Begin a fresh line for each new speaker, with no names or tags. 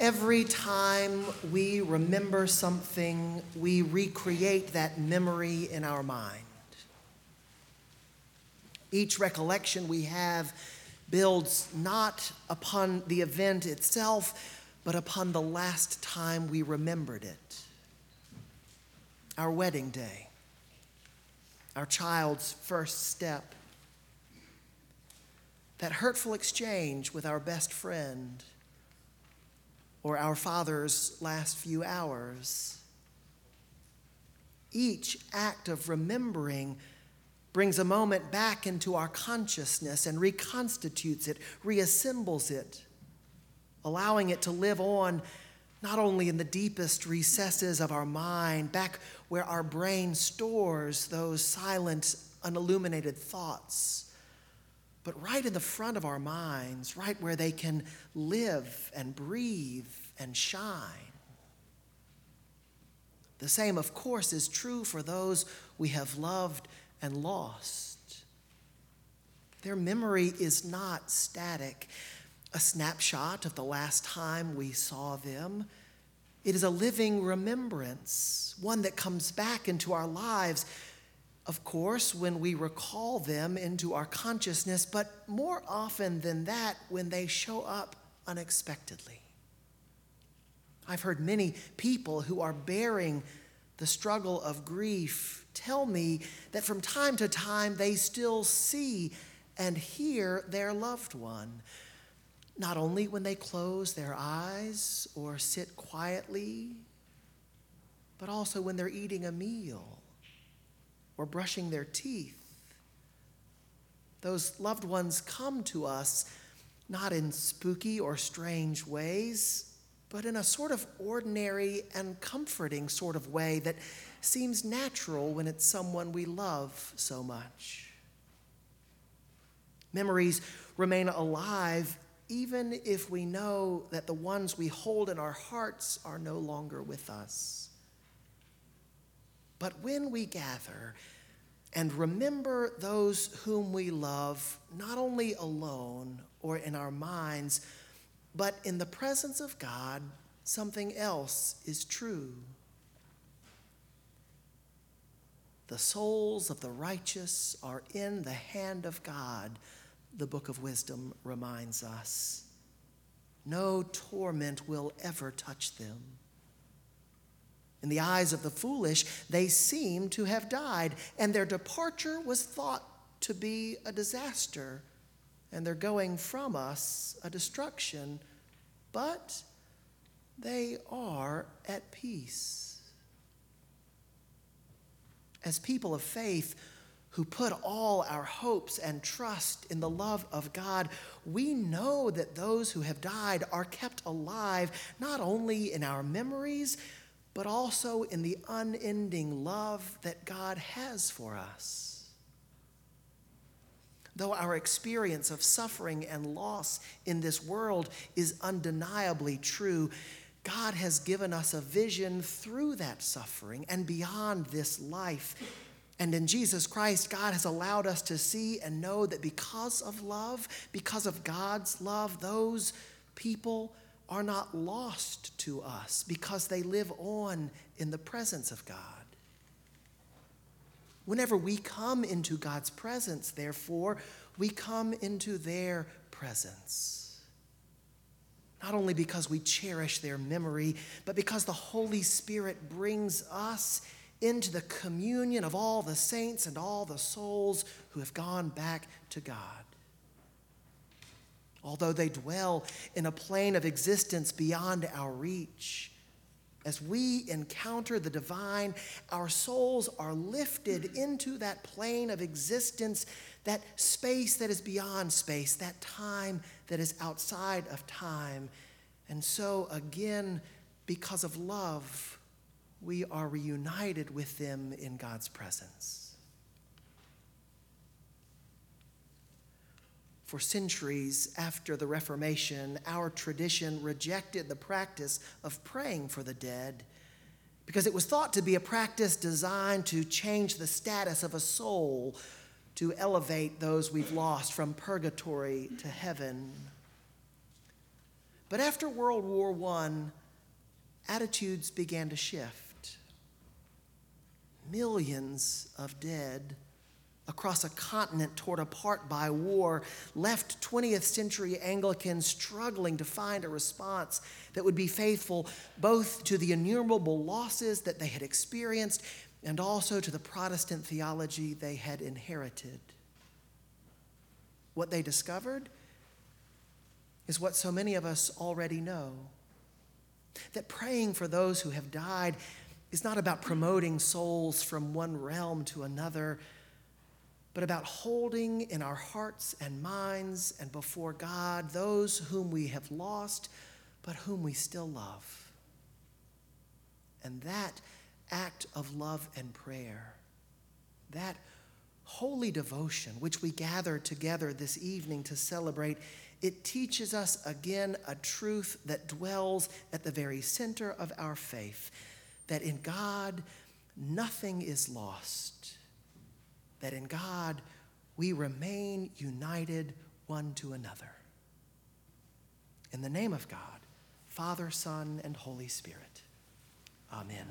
Every time we remember something, we recreate that memory in our mind. Each recollection we have builds not upon the event itself, but upon the last time we remembered it. Our wedding day, our child's first step, that hurtful exchange with our best friend, or our father's last few hours. Each act of remembering brings a moment back into our consciousness and reconstitutes it, reassembles it, allowing it to live on not only in the deepest recesses of our mind, back where our brain stores those silent, unilluminated thoughts, but right in the front of our minds, right where they can live and breathe and shine. The same, of course, is true for those we have loved and lost. Their memory is not static, a snapshot of the last time we saw them. It is a living remembrance, one that comes back into our lives, of course, when we recall them into our consciousness, but more often than that, when they show up unexpectedly. I've heard many people who are bearing the struggle of grief tell me that from time to time they still see and hear their loved one, not only when they close their eyes or sit quietly, but also when they're eating a meal or brushing their teeth. Those loved ones come to us not in spooky or strange ways, but in a sort of ordinary and comforting sort of way that seems natural when it's someone we love so much. Memories remain alive even if we know that the ones we hold in our hearts are no longer with us. But when we gather and remember those whom we love, not only alone or in our minds, but in the presence of God, something else is true. The souls of the righteous are in the hand of God, the book of wisdom reminds us. No torment will ever touch them. In the eyes of the foolish, they seem to have died, and their departure was thought to be a disaster and they're going from us a destruction, but they are at peace. As people of faith who put all our hopes and trust in the love of God, we know that those who have died are kept alive not only in our memories, but also in the unending love that God has for us. Though our experience of suffering and loss in this world is undeniably true, God has given us a vision through that suffering and beyond this life. And in Jesus Christ, God has allowed us to see and know that because of love, because of God's love, those people are not lost to us because they live on in the presence of God. Whenever we come into God's presence, therefore, we come into their presence. Not only because we cherish their memory, but because the Holy Spirit brings us into the communion of all the saints and all the souls who have gone back to God. Although they dwell in a plane of existence beyond our reach, as we encounter the divine, our souls are lifted into that plane of existence, that space that is beyond space, that time that is outside of time. And so, again, because of love, we are reunited with them in God's presence. For centuries after the Reformation, our tradition rejected the practice of praying for the dead because it was thought to be a practice designed to change the status of a soul, to elevate those we've lost from purgatory to heaven. But after World War I, attitudes began to shift. Millions of dead across a continent torn apart by war left 20th century Anglicans struggling to find a response that would be faithful both to the innumerable losses that they had experienced and also to the Protestant theology they had inherited. What they discovered is what so many of us already know that praying for those who have died is not about promoting souls from one realm to another, but about holding in our hearts and minds and before God those whom we have lost, but whom we still love. And that act of love and prayer, that holy devotion which we gather together this evening to celebrate, it teaches us again a truth that dwells at the very center of our faith that in God nothing is lost, that in God we remain united one to another. In the name of God, Father, Son, and Holy Spirit. Amen.